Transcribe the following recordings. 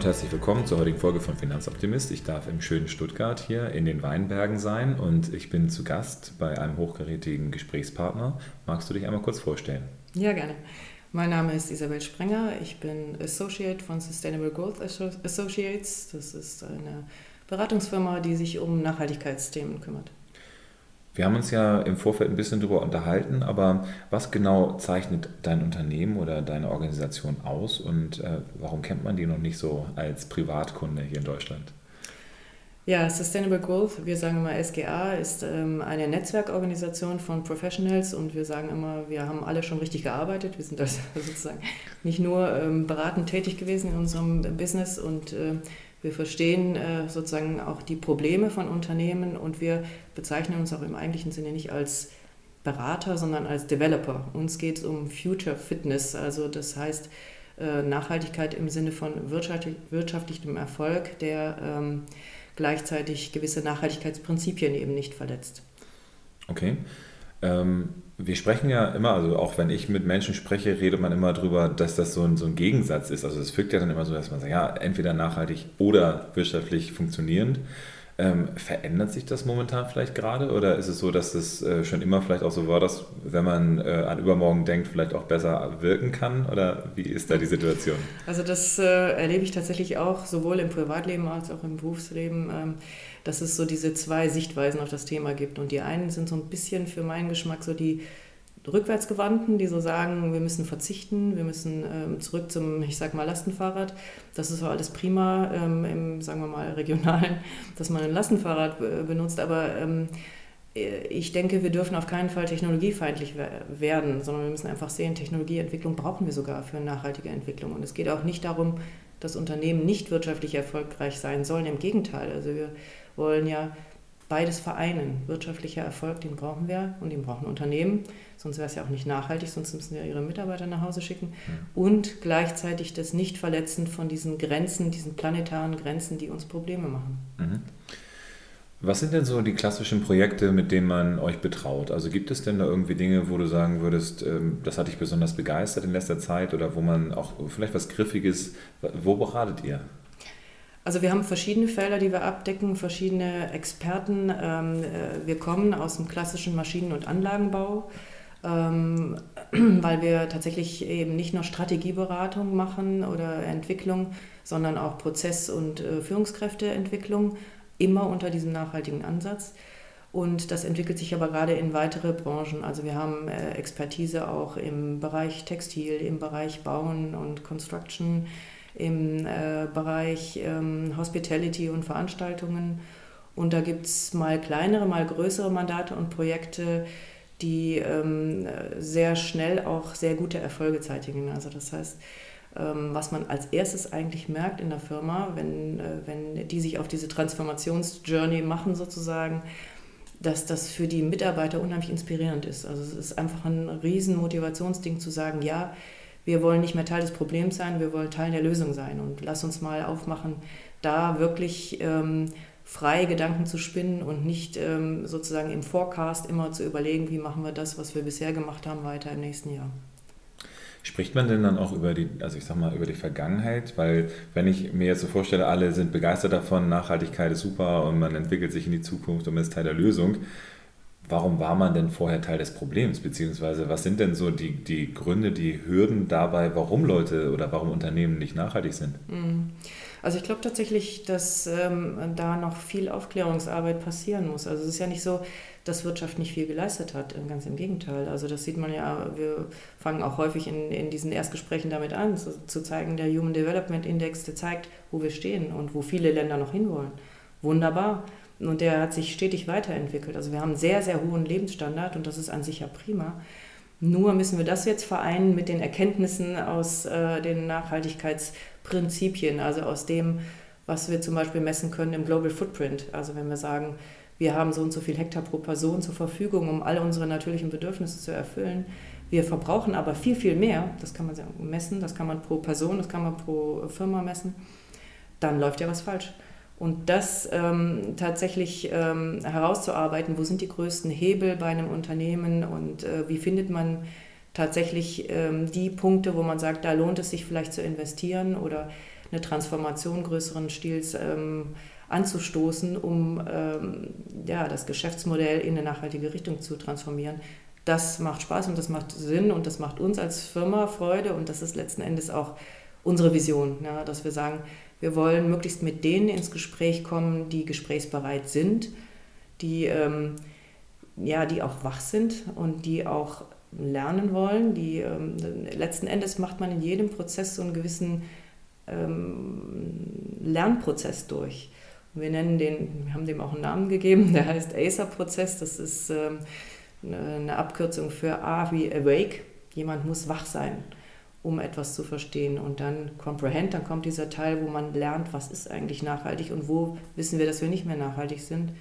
Und herzlich willkommen zur heutigen Folge von Finanzoptimist. Ich darf im schönen Stuttgart hier in den Weinbergen sein und ich bin zu Gast bei einem hochkarätigen Gesprächspartner. Magst du dich einmal kurz vorstellen? Ja, gerne. Mein Name ist Isabel Sprenger. Ich bin Associate von Sustainable Growth Associates. Das ist eine Beratungsfirma, die sich um Nachhaltigkeitsthemen kümmert. Wir haben uns ja im Vorfeld ein bisschen darüber unterhalten, aber was genau zeichnet dein Unternehmen oder deine Organisation aus und äh, warum kennt man die noch nicht so als Privatkunde hier in Deutschland? Ja, Sustainable Growth, wir sagen immer SGA, ist ähm, eine Netzwerkorganisation von Professionals und wir sagen immer, wir haben alle schon richtig gearbeitet. Wir sind also sozusagen nicht nur ähm, beratend tätig gewesen in unserem Business und äh, wir verstehen äh, sozusagen auch die Probleme von Unternehmen und wir bezeichnen uns auch im eigentlichen Sinne nicht als Berater, sondern als Developer. Uns geht es um Future Fitness, also das heißt äh, Nachhaltigkeit im Sinne von wirtschaftlich, wirtschaftlichem Erfolg, der ähm, gleichzeitig gewisse Nachhaltigkeitsprinzipien eben nicht verletzt. Okay. Ähm, wir sprechen ja immer, also auch wenn ich mit Menschen spreche, redet man immer darüber, dass das so ein, so ein Gegensatz ist. Also es wirkt ja dann immer so, dass man sagt, ja, entweder nachhaltig oder wirtschaftlich funktionierend. Ähm, verändert sich das momentan vielleicht gerade oder ist es so, dass es äh, schon immer vielleicht auch so war, dass wenn man äh, an übermorgen denkt, vielleicht auch besser wirken kann? Oder wie ist da die Situation? Also das äh, erlebe ich tatsächlich auch sowohl im Privatleben als auch im Berufsleben, ähm, dass es so diese zwei Sichtweisen auf das Thema gibt. Und die einen sind so ein bisschen für meinen Geschmack so die Rückwärtsgewandten, die so sagen, wir müssen verzichten, wir müssen ähm, zurück zum, ich sag mal, Lastenfahrrad. Das ist so alles prima ähm, im, sagen wir mal, regionalen, dass man ein Lastenfahrrad äh, benutzt, aber ähm, äh, ich denke, wir dürfen auf keinen Fall technologiefeindlich werden, sondern wir müssen einfach sehen, Technologieentwicklung brauchen wir sogar für nachhaltige Entwicklung. Und es geht auch nicht darum, dass Unternehmen nicht wirtschaftlich erfolgreich sein sollen. Im Gegenteil, also wir wollen ja beides vereinen. Wirtschaftlicher Erfolg, den brauchen wir und den brauchen Unternehmen, sonst wäre es ja auch nicht nachhaltig, sonst müssen wir ihre Mitarbeiter nach Hause schicken. Und gleichzeitig das Nicht-Verletzen von diesen Grenzen, diesen planetaren Grenzen, die uns Probleme machen. Mhm. Was sind denn so die klassischen Projekte, mit denen man euch betraut? Also gibt es denn da irgendwie Dinge, wo du sagen würdest, ähm, das hat dich besonders begeistert in letzter Zeit oder wo man auch vielleicht was Griffiges, wo beratet ihr? Also wir haben verschiedene Felder, die wir abdecken, verschiedene Experten. Ähm, äh, wir kommen aus dem klassischen Maschinen- und Anlagenbau, ähm, weil wir tatsächlich eben nicht nur Strategieberatung machen oder Entwicklung, sondern auch Prozess- und äh, Führungskräfteentwicklung, immer unter diesem nachhaltigen Ansatz. Und das entwickelt sich aber gerade in weitere Branchen. Also wir haben äh, Expertise auch im Bereich Textil, im Bereich Bauen und Construction im äh, Bereich ähm, Hospitality und Veranstaltungen. Und da gibt es mal kleinere, mal größere Mandate und Projekte, die ähm, sehr schnell auch sehr gute Erfolge zeitigen. Also das heißt, ähm, was man als erstes eigentlich merkt in der Firma, wenn, äh, wenn die sich auf diese Transformationsjourney machen sozusagen, dass das für die Mitarbeiter unheimlich inspirierend ist. Also es ist einfach ein riesen Motivationsding zu sagen, ja, wir wollen nicht mehr Teil des Problems sein, wir wollen Teil der Lösung sein. Und lass uns mal aufmachen, da wirklich ähm, frei Gedanken zu spinnen und nicht ähm, sozusagen im Forecast immer zu überlegen, wie machen wir das, was wir bisher gemacht haben, weiter im nächsten Jahr. Spricht man denn dann auch über die, also ich sag mal, über die Vergangenheit? Weil wenn ich mir jetzt so vorstelle, alle sind begeistert davon, Nachhaltigkeit ist super und man entwickelt sich in die Zukunft und man ist Teil der Lösung, warum war man denn vorher Teil des Problems? Beziehungsweise was sind denn so die, die Gründe, die Hürden dabei, warum Leute oder warum Unternehmen nicht nachhaltig sind? Mhm. Also ich glaube tatsächlich, dass ähm, da noch viel Aufklärungsarbeit passieren muss. Also es ist ja nicht so, dass Wirtschaft nicht viel geleistet hat, ganz im Gegenteil. Also das sieht man ja, wir fangen auch häufig in, in diesen Erstgesprächen damit an, zu, zu zeigen, der Human Development Index, der zeigt, wo wir stehen und wo viele Länder noch hinwollen. Wunderbar. Und der hat sich stetig weiterentwickelt. Also wir haben einen sehr, sehr hohen Lebensstandard und das ist an sich ja prima. Nur müssen wir das jetzt vereinen mit den Erkenntnissen aus äh, den Nachhaltigkeitsprinzipien, also aus dem, was wir zum Beispiel messen können im Global Footprint. Also wenn wir sagen, wir haben so und so viel Hektar pro Person zur Verfügung, um all unsere natürlichen Bedürfnisse zu erfüllen. Wir verbrauchen aber viel, viel mehr. Das kann man messen, das kann man pro Person, das kann man pro Firma messen. Dann läuft ja was falsch. Und das ähm, tatsächlich ähm, herauszuarbeiten, wo sind die größten Hebel bei einem Unternehmen und äh, wie findet man tatsächlich ähm, die Punkte, wo man sagt, da lohnt es sich vielleicht zu investieren oder eine Transformation größeren Stils ähm, anzustoßen, um ähm, ja, das Geschäftsmodell in eine nachhaltige Richtung zu transformieren. Das macht Spaß und das macht Sinn und das macht uns als Firma Freude und das ist letzten Endes auch unsere Vision, ja, dass wir sagen, wir wollen möglichst mit denen ins Gespräch kommen, die gesprächsbereit sind, die, ähm, ja, die auch wach sind und die auch lernen wollen. Die, ähm, letzten Endes macht man in jedem Prozess so einen gewissen ähm, Lernprozess durch. Wir nennen den, wir haben dem auch einen Namen gegeben, der heißt ACER-Prozess. Das ist ähm, eine Abkürzung für A wie Awake. Jemand muss wach sein, um etwas zu verstehen. Und dann Comprehend, dann kommt dieser Teil, wo man lernt, was ist eigentlich nachhaltig und wo wissen wir, dass wir nicht mehr nachhaltig sind.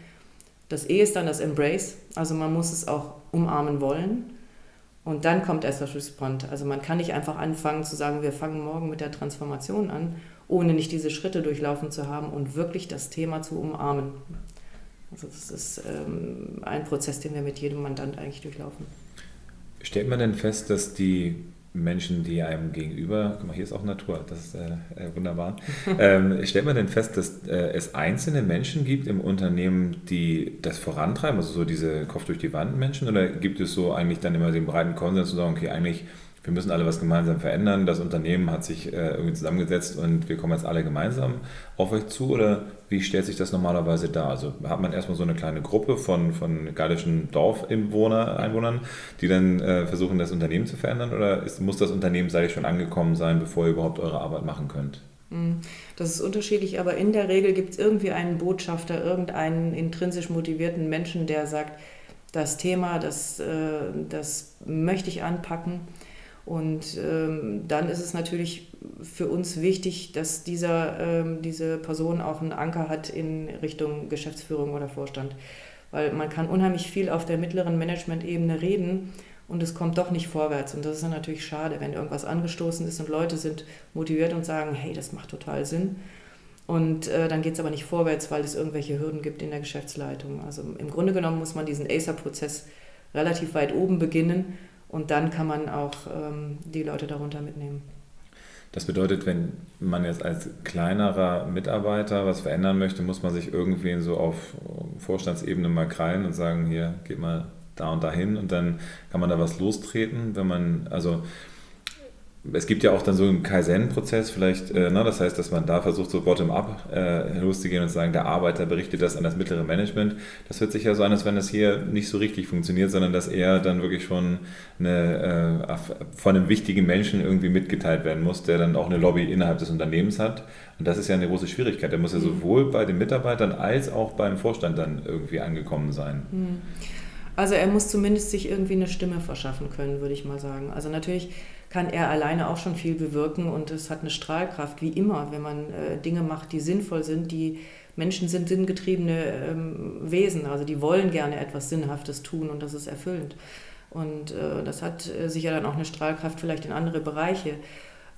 Das E ist dann das Embrace, also man muss es auch umarmen wollen. Und dann kommt erst das Respond. Also man kann nicht einfach anfangen zu sagen, wir fangen morgen mit der Transformation an ohne nicht diese Schritte durchlaufen zu haben und wirklich das Thema zu umarmen. Also das ist ähm, ein Prozess, den wir mit jedem Mandant eigentlich durchlaufen. Stellt man denn fest, dass die Menschen, die einem gegenüber, guck mal, hier ist auch Natur, das ist äh, äh wunderbar. ähm, stellt man denn fest, dass äh, es einzelne Menschen gibt im Unternehmen, die das vorantreiben, also so diese Kopf durch die Wand Menschen, oder gibt es so eigentlich dann immer den breiten Konsens zu sagen, okay, eigentlich wir müssen alle was gemeinsam verändern. Das Unternehmen hat sich äh, irgendwie zusammengesetzt und wir kommen jetzt alle gemeinsam auf euch zu oder wie stellt sich das normalerweise dar? Also hat man erstmal so eine kleine Gruppe von, von gallischen Dorfeinwohnern, die dann äh, versuchen, das Unternehmen zu verändern oder ist, muss das Unternehmen, ich, schon angekommen sein, bevor ihr überhaupt eure Arbeit machen könnt? Hm, das ist unterschiedlich, aber in der Regel gibt es irgendwie einen Botschafter, irgendeinen intrinsisch motivierten Menschen, der sagt, das Thema, das, äh, das möchte ich anpacken und ähm, dann ist es natürlich für uns wichtig, dass dieser, ähm, diese Person auch einen Anker hat in Richtung Geschäftsführung oder Vorstand. Weil man kann unheimlich viel auf der mittleren Management-Ebene reden und es kommt doch nicht vorwärts. Und das ist dann natürlich schade, wenn irgendwas angestoßen ist und Leute sind motiviert und sagen, hey, das macht total Sinn. Und äh, dann geht es aber nicht vorwärts, weil es irgendwelche Hürden gibt in der Geschäftsleitung. Also im Grunde genommen muss man diesen ACER-Prozess relativ weit oben beginnen und dann kann man auch ähm, die Leute darunter mitnehmen. Das bedeutet, wenn man jetzt als kleinerer Mitarbeiter was verändern möchte, muss man sich irgendwen so auf Vorstandsebene mal krallen und sagen, hier, geht mal da und dahin und dann kann man da was lostreten, wenn man, also es gibt ja auch dann so einen Kaizen-Prozess vielleicht, äh, ne, das heißt, dass man da versucht, so bottom-up äh, loszugehen und zu sagen, der Arbeiter berichtet das an das mittlere Management. Das hört sich ja so an, als wenn das hier nicht so richtig funktioniert, sondern dass er dann wirklich schon eine, äh, von einem wichtigen Menschen irgendwie mitgeteilt werden muss, der dann auch eine Lobby innerhalb des Unternehmens hat. Und das ist ja eine große Schwierigkeit. Der muss ja mhm. sowohl bei den Mitarbeitern als auch beim Vorstand dann irgendwie angekommen sein. Mhm. Also er muss zumindest sich irgendwie eine Stimme verschaffen können, würde ich mal sagen. Also natürlich kann er alleine auch schon viel bewirken und es hat eine Strahlkraft, wie immer, wenn man äh, Dinge macht, die sinnvoll sind, die Menschen sind sinngetriebene ähm, Wesen, also die wollen gerne etwas Sinnhaftes tun und das ist erfüllend. Und äh, das hat äh, sicher dann auch eine Strahlkraft vielleicht in andere Bereiche.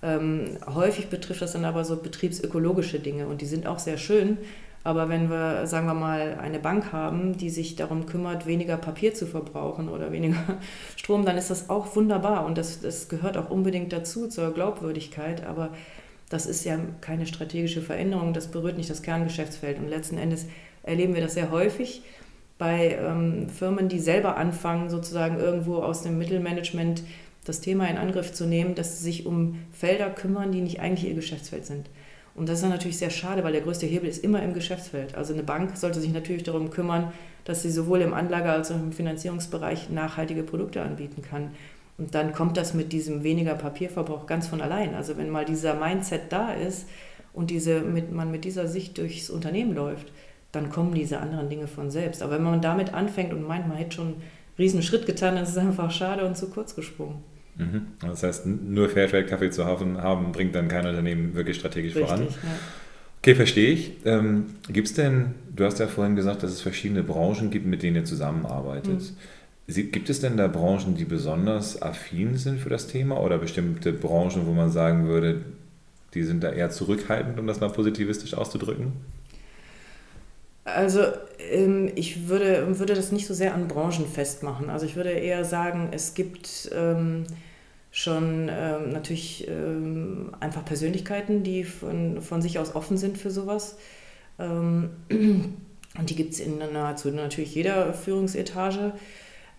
Ähm, häufig betrifft das dann aber so betriebsökologische Dinge und die sind auch sehr schön, aber wenn wir, sagen wir mal, eine Bank haben, die sich darum kümmert, weniger Papier zu verbrauchen oder weniger Strom, dann ist das auch wunderbar und das, das gehört auch unbedingt dazu zur Glaubwürdigkeit. Aber das ist ja keine strategische Veränderung, das berührt nicht das Kerngeschäftsfeld. Und letzten Endes erleben wir das sehr häufig bei ähm, Firmen, die selber anfangen, sozusagen irgendwo aus dem Mittelmanagement das Thema in Angriff zu nehmen, dass sie sich um Felder kümmern, die nicht eigentlich ihr Geschäftsfeld sind. Und das ist natürlich sehr schade, weil der größte Hebel ist immer im Geschäftsfeld. Also eine Bank sollte sich natürlich darum kümmern, dass sie sowohl im Anlage- als auch im Finanzierungsbereich nachhaltige Produkte anbieten kann. Und dann kommt das mit diesem weniger Papierverbrauch ganz von allein. Also wenn mal dieser Mindset da ist und diese, mit, man mit dieser Sicht durchs Unternehmen läuft, dann kommen diese anderen Dinge von selbst. Aber wenn man damit anfängt und meint, man hätte schon einen riesen Schritt getan, dann ist es einfach schade und zu kurz gesprungen. Mhm. Das heißt, nur Fairtrade-Kaffee zu haben, bringt dann kein Unternehmen wirklich strategisch Richtig, voran. Ja. Okay, verstehe ich. Ähm, gibt es denn, du hast ja vorhin gesagt, dass es verschiedene Branchen gibt, mit denen ihr zusammenarbeitet. Mhm. Gibt es denn da Branchen, die besonders affin sind für das Thema oder bestimmte Branchen, wo man sagen würde, die sind da eher zurückhaltend, um das mal positivistisch auszudrücken? Also ähm, ich würde, würde das nicht so sehr an Branchen festmachen. Also ich würde eher sagen, es gibt ähm, schon ähm, natürlich ähm, einfach Persönlichkeiten, die von, von sich aus offen sind für sowas. Ähm, und die gibt es in nahezu natürlich jeder Führungsetage.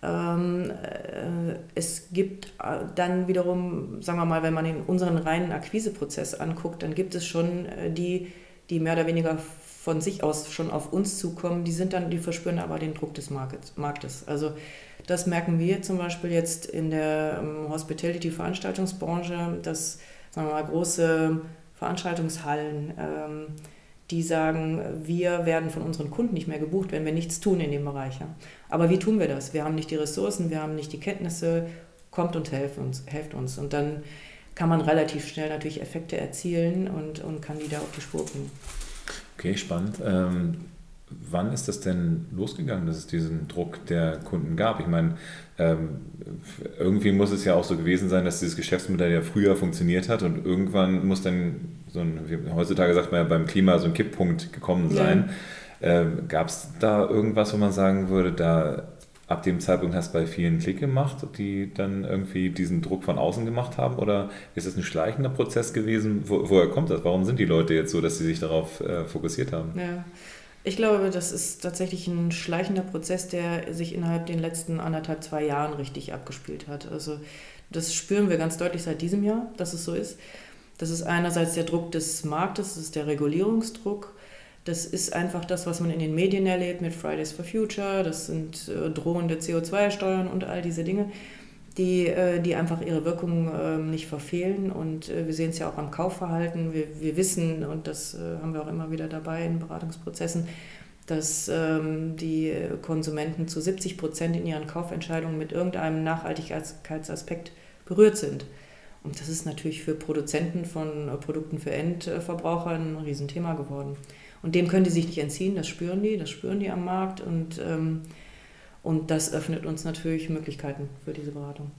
Ähm, äh, es gibt äh, dann wiederum, sagen wir mal, wenn man in unseren reinen Akquiseprozess anguckt, dann gibt es schon äh, die, die mehr oder weniger von sich aus schon auf uns zukommen, die sind dann, die verspüren aber den Druck des Marktes. Also das merken wir zum Beispiel jetzt in der ähm, Hospitality-Veranstaltungsbranche, dass sagen wir mal, große Veranstaltungshallen, ähm, die sagen, wir werden von unseren Kunden nicht mehr gebucht, wenn wir nichts tun in dem Bereich. Aber wie tun wir das? Wir haben nicht die Ressourcen, wir haben nicht die Kenntnisse, kommt und helft uns. Helft uns. Und dann kann man relativ schnell natürlich Effekte erzielen und, und kann die da auf die Spur bringen. Okay, spannend. Ähm, wann ist das denn losgegangen, dass es diesen Druck der Kunden gab? Ich meine, ähm, irgendwie muss es ja auch so gewesen sein, dass dieses Geschäftsmodell ja früher funktioniert hat und irgendwann muss dann so ein, heutzutage sagt man ja beim Klima so ein Kipppunkt gekommen sein. Ja. Ähm, Gab es da irgendwas, wo man sagen würde, da ab dem Zeitpunkt hast du bei vielen Klick gemacht, die dann irgendwie diesen Druck von außen gemacht haben? Oder ist es ein schleichender Prozess gewesen? Wo, woher kommt das? Warum sind die Leute jetzt so, dass sie sich darauf äh, fokussiert haben? Ja. Ich glaube, das ist tatsächlich ein schleichender Prozess, der sich innerhalb den letzten anderthalb, zwei Jahren richtig abgespielt hat. Also das spüren wir ganz deutlich seit diesem Jahr, dass es so ist. Das ist einerseits der Druck des Marktes, das ist der Regulierungsdruck. Das ist einfach das, was man in den Medien erlebt mit Fridays for Future. Das sind äh, drohende CO2-Steuern und all diese Dinge die, äh, die einfach ihre Wirkung ähm, nicht verfehlen. Und äh, wir sehen es ja auch am Kaufverhalten. Wir, wir wissen, und das äh, haben wir auch immer wieder dabei in Beratungsprozessen, dass ähm, die Konsumenten zu 70 Prozent in ihren Kaufentscheidungen mit irgendeinem Nachhaltigkeitsaspekt berührt sind. Und das ist natürlich für Produzenten von Produkten für Endverbraucher ein Riesenthema geworden. Und dem können die sich nicht entziehen, das spüren die, das spüren die am Markt. Und ähm, und das öffnet uns natürlich Möglichkeiten für diese Beratung.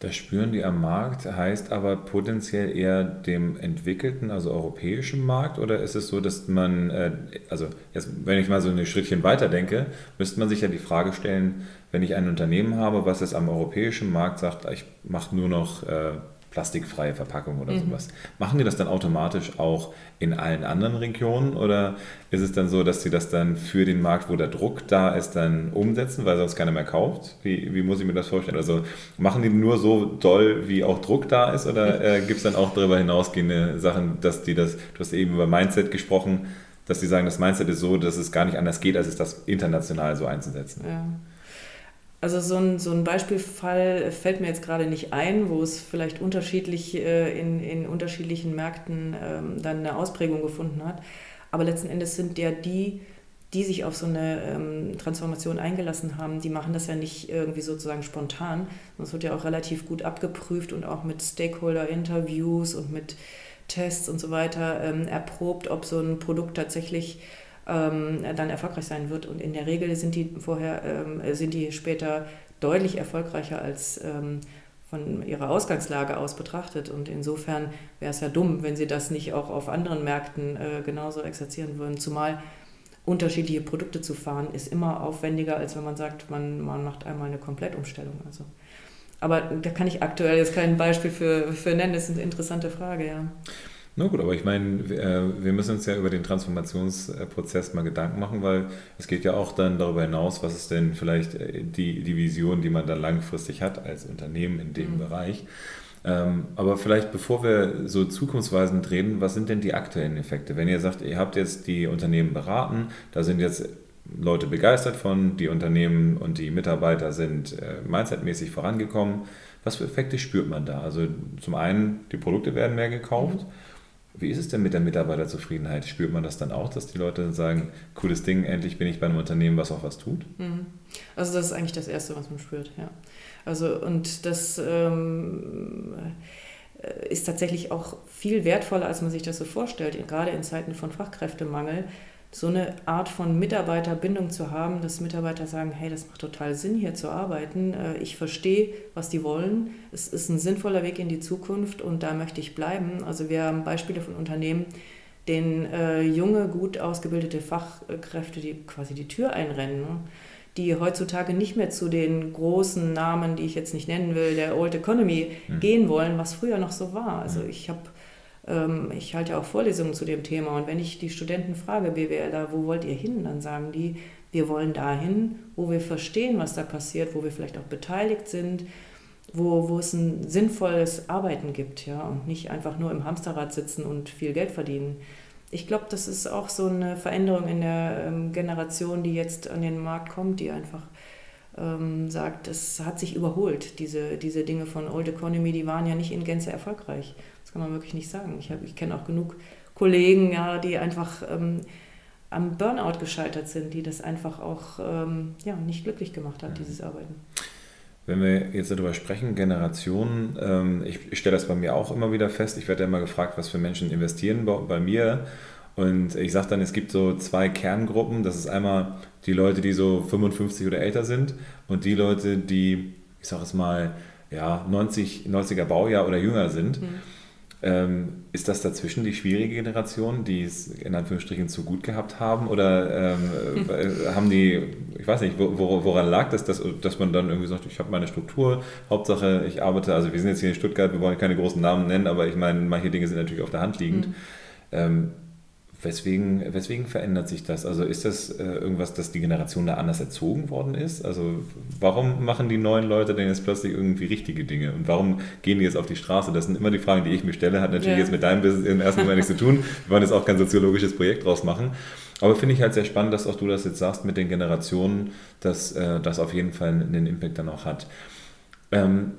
Das spüren die am Markt, heißt aber potenziell eher dem entwickelten, also europäischen Markt, oder ist es so, dass man, äh, also jetzt, wenn ich mal so ein Schrittchen weiter denke, müsste man sich ja die Frage stellen, wenn ich ein Unternehmen habe, was es am europäischen Markt sagt, ich mache nur noch äh, plastikfreie Verpackung oder mhm. sowas. Machen die das dann automatisch auch in allen anderen Regionen oder ist es dann so, dass sie das dann für den Markt, wo der Druck da ist, dann umsetzen, weil sonst keiner mehr kauft? Wie, wie muss ich mir das vorstellen? Also machen die nur so doll, wie auch Druck da ist oder äh, gibt es dann auch darüber hinausgehende Sachen, dass die das, du hast eben über Mindset gesprochen, dass die sagen, das Mindset ist so, dass es gar nicht anders geht, als es das international so einzusetzen? Ja. Also so ein, so ein Beispielfall fällt mir jetzt gerade nicht ein, wo es vielleicht unterschiedlich äh, in, in unterschiedlichen Märkten ähm, dann eine Ausprägung gefunden hat. Aber letzten Endes sind ja die, die sich auf so eine ähm, Transformation eingelassen haben, die machen das ja nicht irgendwie sozusagen spontan. Es wird ja auch relativ gut abgeprüft und auch mit Stakeholder-Interviews und mit Tests und so weiter ähm, erprobt, ob so ein Produkt tatsächlich ähm, dann erfolgreich sein wird. Und in der Regel sind die vorher, ähm, sind die später deutlich erfolgreicher als ähm, von ihrer Ausgangslage aus betrachtet. Und insofern wäre es ja dumm, wenn sie das nicht auch auf anderen Märkten äh, genauso exerzieren würden. Zumal unterschiedliche Produkte zu fahren, ist immer aufwendiger, als wenn man sagt, man, man macht einmal eine Komplettumstellung. Also. Aber da kann ich aktuell jetzt kein Beispiel für, für nennen, das ist eine interessante Frage, ja. Na gut, aber ich meine, äh, wir müssen uns ja über den Transformationsprozess mal Gedanken machen, weil es geht ja auch dann darüber hinaus, was ist denn vielleicht äh, die, die Vision, die man dann langfristig hat als Unternehmen in dem mhm. Bereich. Ähm, aber vielleicht bevor wir so zukunftsweisend reden, was sind denn die aktuellen Effekte? Wenn ihr sagt, ihr habt jetzt die Unternehmen beraten, da sind jetzt Leute begeistert von, die Unternehmen und die Mitarbeiter sind äh, mindsetmäßig vorangekommen. Was für Effekte spürt man da? Also zum einen, die Produkte werden mehr gekauft. Mhm wie ist es denn mit der Mitarbeiterzufriedenheit? Spürt man das dann auch, dass die Leute sagen, cooles Ding, endlich bin ich bei einem Unternehmen, was auch was tut? Mhm. Also das ist eigentlich das Erste, was man spürt, ja. Also und das ähm, ist tatsächlich auch viel wertvoller, als man sich das so vorstellt, gerade in Zeiten von Fachkräftemangel so eine Art von Mitarbeiterbindung zu haben, dass Mitarbeiter sagen, hey, das macht total Sinn, hier zu arbeiten. Äh, ich verstehe, was die wollen. Es ist ein sinnvoller Weg in die Zukunft und da möchte ich bleiben. Also wir haben Beispiele von Unternehmen, denen äh, junge, gut ausgebildete Fachkräfte, die quasi die Tür einrennen, ne? die heutzutage nicht mehr zu den großen Namen, die ich jetzt nicht nennen will, der Old Economy mhm. gehen wollen, was früher noch so war. Also mhm. ich habe ich halte auch Vorlesungen zu dem Thema und wenn ich die Studenten frage, BWLer, wo wollt ihr hin, dann sagen die, wir wollen dahin, wo wir verstehen, was da passiert, wo wir vielleicht auch beteiligt sind, wo, wo es ein sinnvolles Arbeiten gibt, ja, und nicht einfach nur im Hamsterrad sitzen und viel Geld verdienen. Ich glaube, das ist auch so eine Veränderung in der ähm, Generation, die jetzt an den Markt kommt, die einfach ähm, sagt, es hat sich überholt. Diese, diese Dinge von Old Economy, die waren ja nicht in Gänze erfolgreich. Das kann man wirklich nicht sagen. Ich, ich kenne auch genug Kollegen, ja, die einfach ähm, am Burnout gescheitert sind, die das einfach auch ähm, ja, nicht glücklich gemacht hat, dieses Arbeiten. Wenn wir jetzt darüber sprechen, Generationen, ähm, ich, ich stelle das bei mir auch immer wieder fest. Ich werde ja immer gefragt, was für Menschen investieren bei, bei mir. Und ich sage dann, es gibt so zwei Kerngruppen. Das ist einmal die Leute, die so 55 oder älter sind und die Leute, die, ich sage es mal, ja, 90, 90er Baujahr oder jünger sind. Mhm. Ähm, ist das dazwischen die schwierige Generation, die es in Anführungsstrichen zu gut gehabt haben? Oder ähm, äh, haben die, ich weiß nicht, wo, woran lag das, dass, dass man dann irgendwie sagt, ich habe meine Struktur, Hauptsache ich arbeite, also wir sind jetzt hier in Stuttgart, wir wollen keine großen Namen nennen, aber ich meine, manche Dinge sind natürlich auf der Hand liegend. Mhm. Ähm, Weswegen, weswegen verändert sich das? Also ist das äh, irgendwas, dass die Generation da anders erzogen worden ist? Also warum machen die neuen Leute denn jetzt plötzlich irgendwie richtige Dinge? Und warum gehen die jetzt auf die Straße? Das sind immer die Fragen, die ich mir stelle. Hat natürlich ja. jetzt mit deinem Business im ersten Moment nichts zu tun. Wir wollen jetzt auch kein soziologisches Projekt draus machen. Aber finde ich halt sehr spannend, dass auch du das jetzt sagst mit den Generationen, dass äh, das auf jeden Fall einen Impact dann auch hat. Ähm,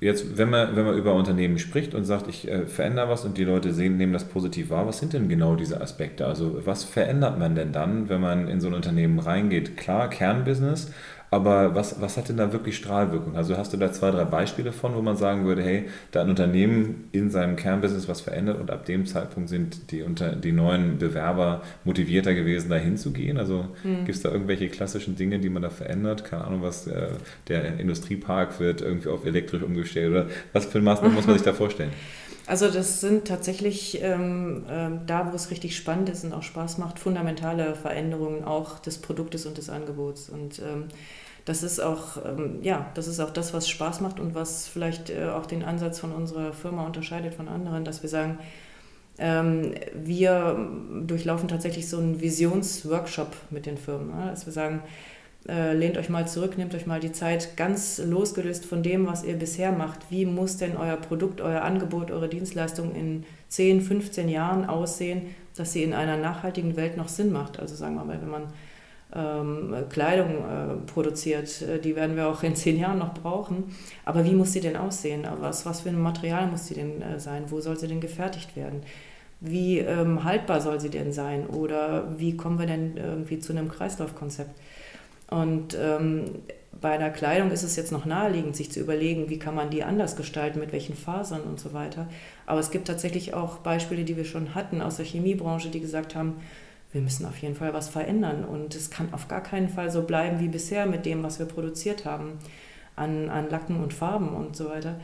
jetzt, wenn man, wenn man über Unternehmen spricht und sagt, ich äh, verändere was und die Leute sehen, nehmen das positiv wahr, was sind denn genau diese Aspekte? Also was verändert man denn dann, wenn man in so ein Unternehmen reingeht? Klar, Kernbusiness, aber was, was hat denn da wirklich Strahlwirkung? Also hast du da zwei, drei Beispiele von, wo man sagen würde, hey, da ein Unternehmen in seinem Kernbusiness was verändert und ab dem Zeitpunkt sind die, unter, die neuen Bewerber motivierter gewesen, da hinzugehen? Also mhm. gibt es da irgendwelche klassischen Dinge, die man da verändert? Keine Ahnung, was äh, der Industriepark wird irgendwie auf elektrisch umgestellt oder was für Maßnahmen muss man sich da vorstellen? Also das sind tatsächlich ähm, äh, da, wo es richtig spannend ist und auch Spaß macht, fundamentale Veränderungen auch des Produktes und des Angebots. Und ähm, das ist auch, ähm, ja, das ist auch das, was Spaß macht und was vielleicht äh, auch den Ansatz von unserer Firma unterscheidet von anderen, dass wir sagen, ähm, wir durchlaufen tatsächlich so einen Visionsworkshop mit den Firmen, ne? dass wir sagen, äh, lehnt euch mal zurück, nehmt euch mal die Zeit ganz losgelöst von dem, was ihr bisher macht. Wie muss denn euer Produkt, euer Angebot, eure Dienstleistung in 10, 15 Jahren aussehen, dass sie in einer nachhaltigen Welt noch Sinn macht? Also sagen wir mal, wenn man Kleidung äh, produziert. Äh, die werden wir auch in zehn Jahren noch brauchen. Aber wie muss sie denn aussehen? Was, was für ein Material muss sie denn äh, sein? Wo soll sie denn gefertigt werden? Wie ähm, haltbar soll sie denn sein? Oder wie kommen wir denn irgendwie zu einem Kreislaufkonzept? Und ähm, bei der Kleidung ist es jetzt noch naheliegend, sich zu überlegen, wie kann man die anders gestalten, mit welchen Fasern und so weiter. Aber es gibt tatsächlich auch Beispiele, die wir schon hatten aus der Chemiebranche, die gesagt haben, wir müssen auf jeden Fall was verändern und es kann auf gar keinen Fall so bleiben wie bisher mit dem, was wir produziert haben an, an Lacken und Farben und so weiter.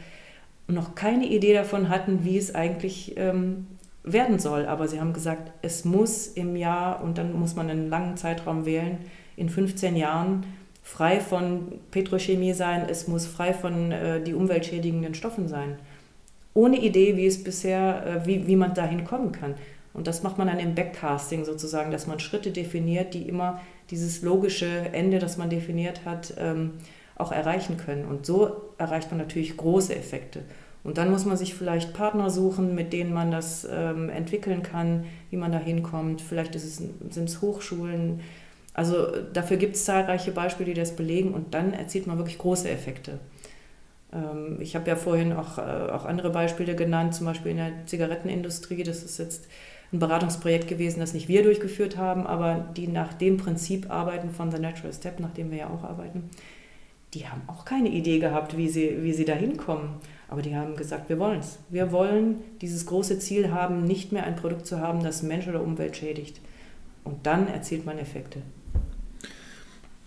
Und noch keine Idee davon hatten, wie es eigentlich ähm, werden soll. Aber sie haben gesagt, es muss im Jahr, und dann muss man einen langen Zeitraum wählen, in 15 Jahren frei von Petrochemie sein, es muss frei von äh, die umweltschädigenden Stoffen sein. Ohne Idee, wie es bisher, äh, wie, wie man dahin kommen kann. Und das macht man dann im Backcasting sozusagen, dass man Schritte definiert, die immer dieses logische Ende, das man definiert hat, ähm, auch erreichen können. Und so erreicht man natürlich große Effekte. Und dann muss man sich vielleicht Partner suchen, mit denen man das ähm, entwickeln kann, wie man da hinkommt. Vielleicht sind es Hochschulen. Also dafür gibt es zahlreiche Beispiele, die das belegen. Und dann erzielt man wirklich große Effekte. Ähm, ich habe ja vorhin auch, äh, auch andere Beispiele genannt, zum Beispiel in der Zigarettenindustrie. Das ist jetzt ein Beratungsprojekt gewesen, das nicht wir durchgeführt haben, aber die nach dem Prinzip arbeiten von The Natural Step, nach dem wir ja auch arbeiten. Die haben auch keine Idee gehabt, wie sie, wie sie da hinkommen. Aber die haben gesagt, wir wollen es. Wir wollen dieses große Ziel haben, nicht mehr ein Produkt zu haben, das Mensch oder Umwelt schädigt. Und dann erzielt man Effekte.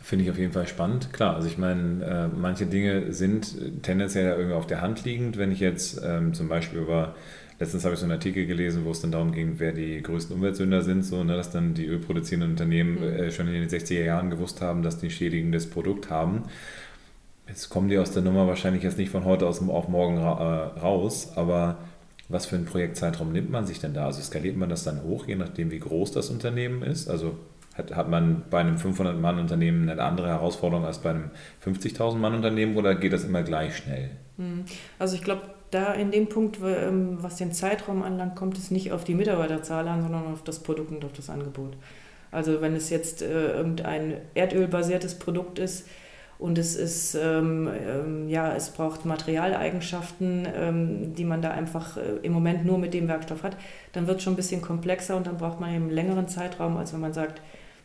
Finde ich auf jeden Fall spannend. Klar, also ich meine, äh, manche Dinge sind tendenziell irgendwie auf der Hand liegend. Wenn ich jetzt ähm, zum Beispiel über letztens habe ich so einen Artikel gelesen, wo es dann darum ging, wer die größten Umweltsünder sind, so, ne, dass dann die ölproduzierenden Unternehmen mhm. äh, schon in den 60er Jahren gewusst haben, dass die ein schädigendes Produkt haben. Jetzt kommen die aus der Nummer wahrscheinlich jetzt nicht von heute aus auf morgen ra äh, raus, aber was für einen Projektzeitraum nimmt man sich denn da? Also skaliert man das dann hoch, je nachdem, wie groß das Unternehmen ist? Also hat, hat man bei einem 500-Mann-Unternehmen eine andere Herausforderung als bei einem 50.000-Mann-Unternehmen oder geht das immer gleich schnell? Hm. Also ich glaube, da in dem Punkt, ähm, was den Zeitraum anlangt, kommt es nicht auf die Mitarbeiterzahl an, sondern auf das Produkt und auf das Angebot. Also wenn es jetzt äh, irgendein erdölbasiertes Produkt ist, und es ist, ähm, ähm, ja, es braucht Materialeigenschaften, ähm, die man da einfach äh, im Moment nur mit dem Werkstoff hat, dann wird es schon ein bisschen komplexer und dann braucht man eben einen längeren Zeitraum, als wenn man sagt,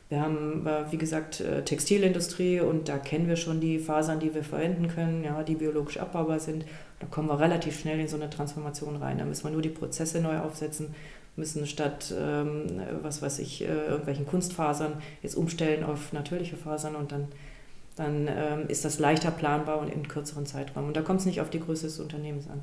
wir haben, äh, wie gesagt, äh, Textilindustrie und da kennen wir schon die Fasern, die wir verwenden können, ja, die biologisch abbaubar sind. Da kommen wir relativ schnell in so eine Transformation rein. Da müssen wir nur die Prozesse neu aufsetzen, müssen statt, ähm, was weiß ich, äh, irgendwelchen Kunstfasern jetzt umstellen auf natürliche Fasern und dann dann ähm, ist das leichter planbar und in kürzeren Zeitraum. Und da kommt es nicht auf die Größe des Unternehmens an.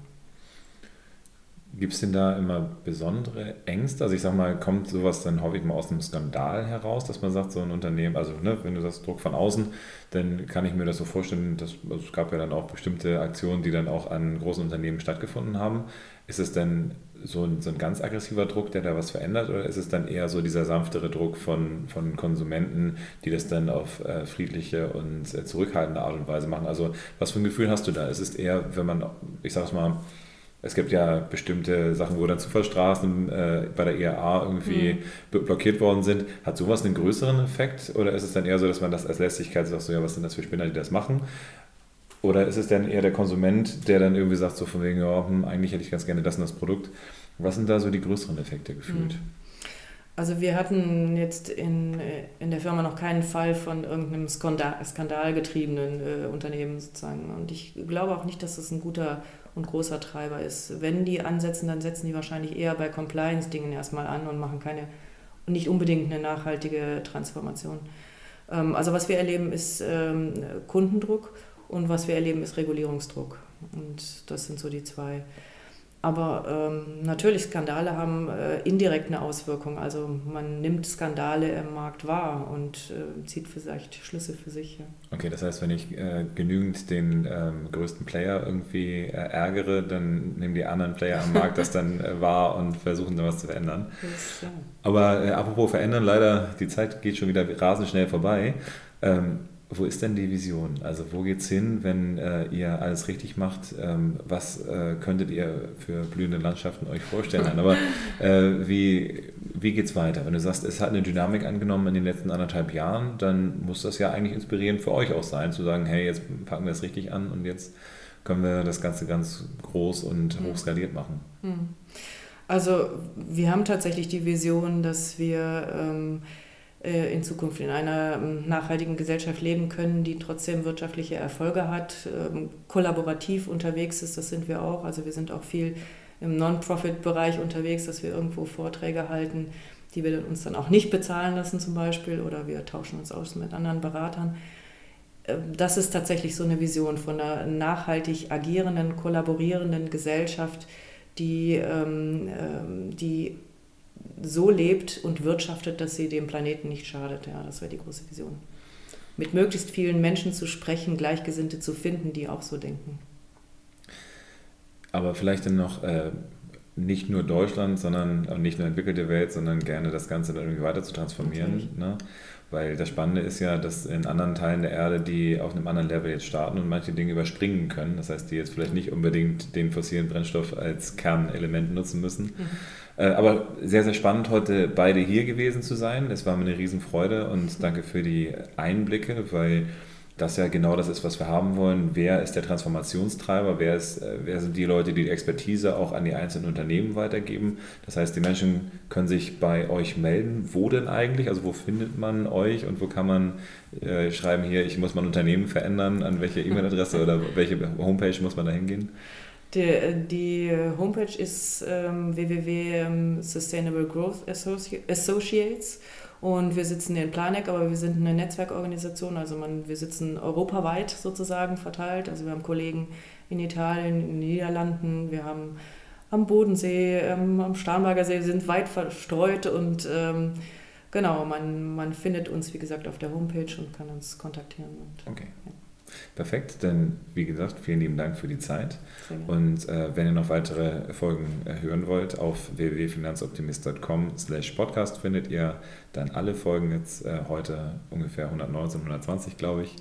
Gibt es denn da immer besondere Ängste? Also ich sag mal, kommt sowas dann häufig mal aus einem Skandal heraus, dass man sagt, so ein Unternehmen, also ne, wenn du sagst Druck von außen, dann kann ich mir das so vorstellen, dass, also es gab ja dann auch bestimmte Aktionen, die dann auch an großen Unternehmen stattgefunden haben. Ist es denn so ein, so ein ganz aggressiver Druck, der da was verändert, oder ist es dann eher so dieser sanftere Druck von, von Konsumenten, die das dann auf äh, friedliche und äh, zurückhaltende Art und Weise machen? Also was für ein Gefühl hast du da? Ist es eher, wenn man, ich sag's mal, es gibt ja bestimmte Sachen, wo dann Zufallsstraßen äh, bei der IAA irgendwie mhm. blockiert worden sind. Hat sowas einen größeren Effekt oder ist es dann eher so, dass man das als Lästigkeit sagt, so ja, was sind das für Spinner, die das machen? Oder ist es dann eher der Konsument, der dann irgendwie sagt, so von wegen, ja, hm, eigentlich hätte ich ganz gerne das und das Produkt. Was sind da so die größeren Effekte gefühlt? Hm. Also wir hatten jetzt in, in der Firma noch keinen Fall von irgendeinem Skandal, skandalgetriebenen äh, Unternehmen sozusagen. Und ich glaube auch nicht, dass das ein guter und großer Treiber ist. Wenn die ansetzen, dann setzen die wahrscheinlich eher bei Compliance-Dingen erstmal an und machen keine, nicht unbedingt eine nachhaltige Transformation. Ähm, also was wir erleben, ist ähm, Kundendruck und was wir erleben, ist Regulierungsdruck. Und das sind so die zwei. Aber ähm, natürlich, Skandale haben äh, indirekt eine Auswirkung. Also man nimmt Skandale im Markt wahr und äh, zieht vielleicht Schlüsse für sich. Ja. Okay, das heißt, wenn ich äh, genügend den ähm, größten Player irgendwie äh, ärgere, dann nehmen die anderen Player am Markt das dann äh, wahr und versuchen da was zu verändern. Das, ja. Aber äh, apropos verändern, leider, die Zeit geht schon wieder rasend schnell vorbei. Ähm, wo ist denn die Vision? Also wo geht es hin, wenn äh, ihr alles richtig macht? Ähm, was äh, könntet ihr für blühende Landschaften euch vorstellen? Aber äh, wie, wie geht es weiter? Wenn du sagst, es hat eine Dynamik angenommen in den letzten anderthalb Jahren, dann muss das ja eigentlich inspirierend für euch auch sein, zu sagen, hey, jetzt packen wir es richtig an und jetzt können wir das Ganze ganz groß und hm. hochskaliert machen. Hm. Also wir haben tatsächlich die Vision, dass wir... Ähm, äh, in Zukunft in einer ähm, nachhaltigen Gesellschaft leben können, die trotzdem wirtschaftliche Erfolge hat, ähm, kollaborativ unterwegs ist, das sind wir auch. Also wir sind auch viel im Non-Profit-Bereich unterwegs, dass wir irgendwo Vorträge halten, die wir uns dann auch nicht bezahlen lassen zum Beispiel oder wir tauschen uns aus mit anderen Beratern. Ähm, das ist tatsächlich so eine Vision von einer nachhaltig agierenden, kollaborierenden Gesellschaft, die, die so lebt und wirtschaftet, dass sie dem Planeten nicht schadet. Ja, das wäre die große Vision. Mit möglichst vielen Menschen zu sprechen, Gleichgesinnte zu finden, die auch so denken. Aber vielleicht dann noch äh, nicht nur Deutschland, sondern äh, nicht nur entwickelte Welt, sondern gerne das Ganze dann irgendwie weiter zu transformieren. Ne? Weil das Spannende ist ja, dass in anderen Teilen der Erde, die auf einem anderen Level jetzt starten und manche Dinge überspringen können, das heißt, die jetzt vielleicht nicht unbedingt den fossilen Brennstoff als Kernelement nutzen müssen. Mhm. Äh, aber sehr, sehr spannend, heute beide hier gewesen zu sein. Es war mir eine Riesenfreude und danke für die Einblicke, weil das ja genau das ist, was wir haben wollen. Wer ist der Transformationstreiber? Wer, ist, äh, wer sind die Leute, die die Expertise auch an die einzelnen Unternehmen weitergeben? Das heißt, die Menschen können sich bei euch melden. Wo denn eigentlich? Also wo findet man euch und wo kann man äh, schreiben hier, ich muss mein Unternehmen verändern? An welche E-Mail-Adresse oder welche Homepage muss man da hingehen? Die, die Homepage ist ähm, www.sustainable Growth Associates und wir sitzen in Planek, aber wir sind eine Netzwerkorganisation, also man, wir sitzen europaweit sozusagen verteilt. Also wir haben Kollegen in Italien, in den Niederlanden, wir haben am Bodensee, ähm, am Starnberger See, sind weit verstreut und ähm, genau, man, man findet uns, wie gesagt, auf der Homepage und kann uns kontaktieren. Und, okay. Ja. Perfekt, denn wie gesagt, vielen lieben Dank für die Zeit. Und äh, wenn ihr noch weitere Folgen äh, hören wollt, auf www.finanzoptimist.com slash podcast findet ihr dann alle Folgen jetzt äh, heute ungefähr 119, 120, glaube ich.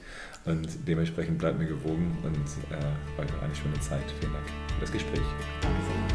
Und dementsprechend bleibt mir gewogen und äh, euch noch eine schöne Zeit. Vielen Dank für das Gespräch. Danke.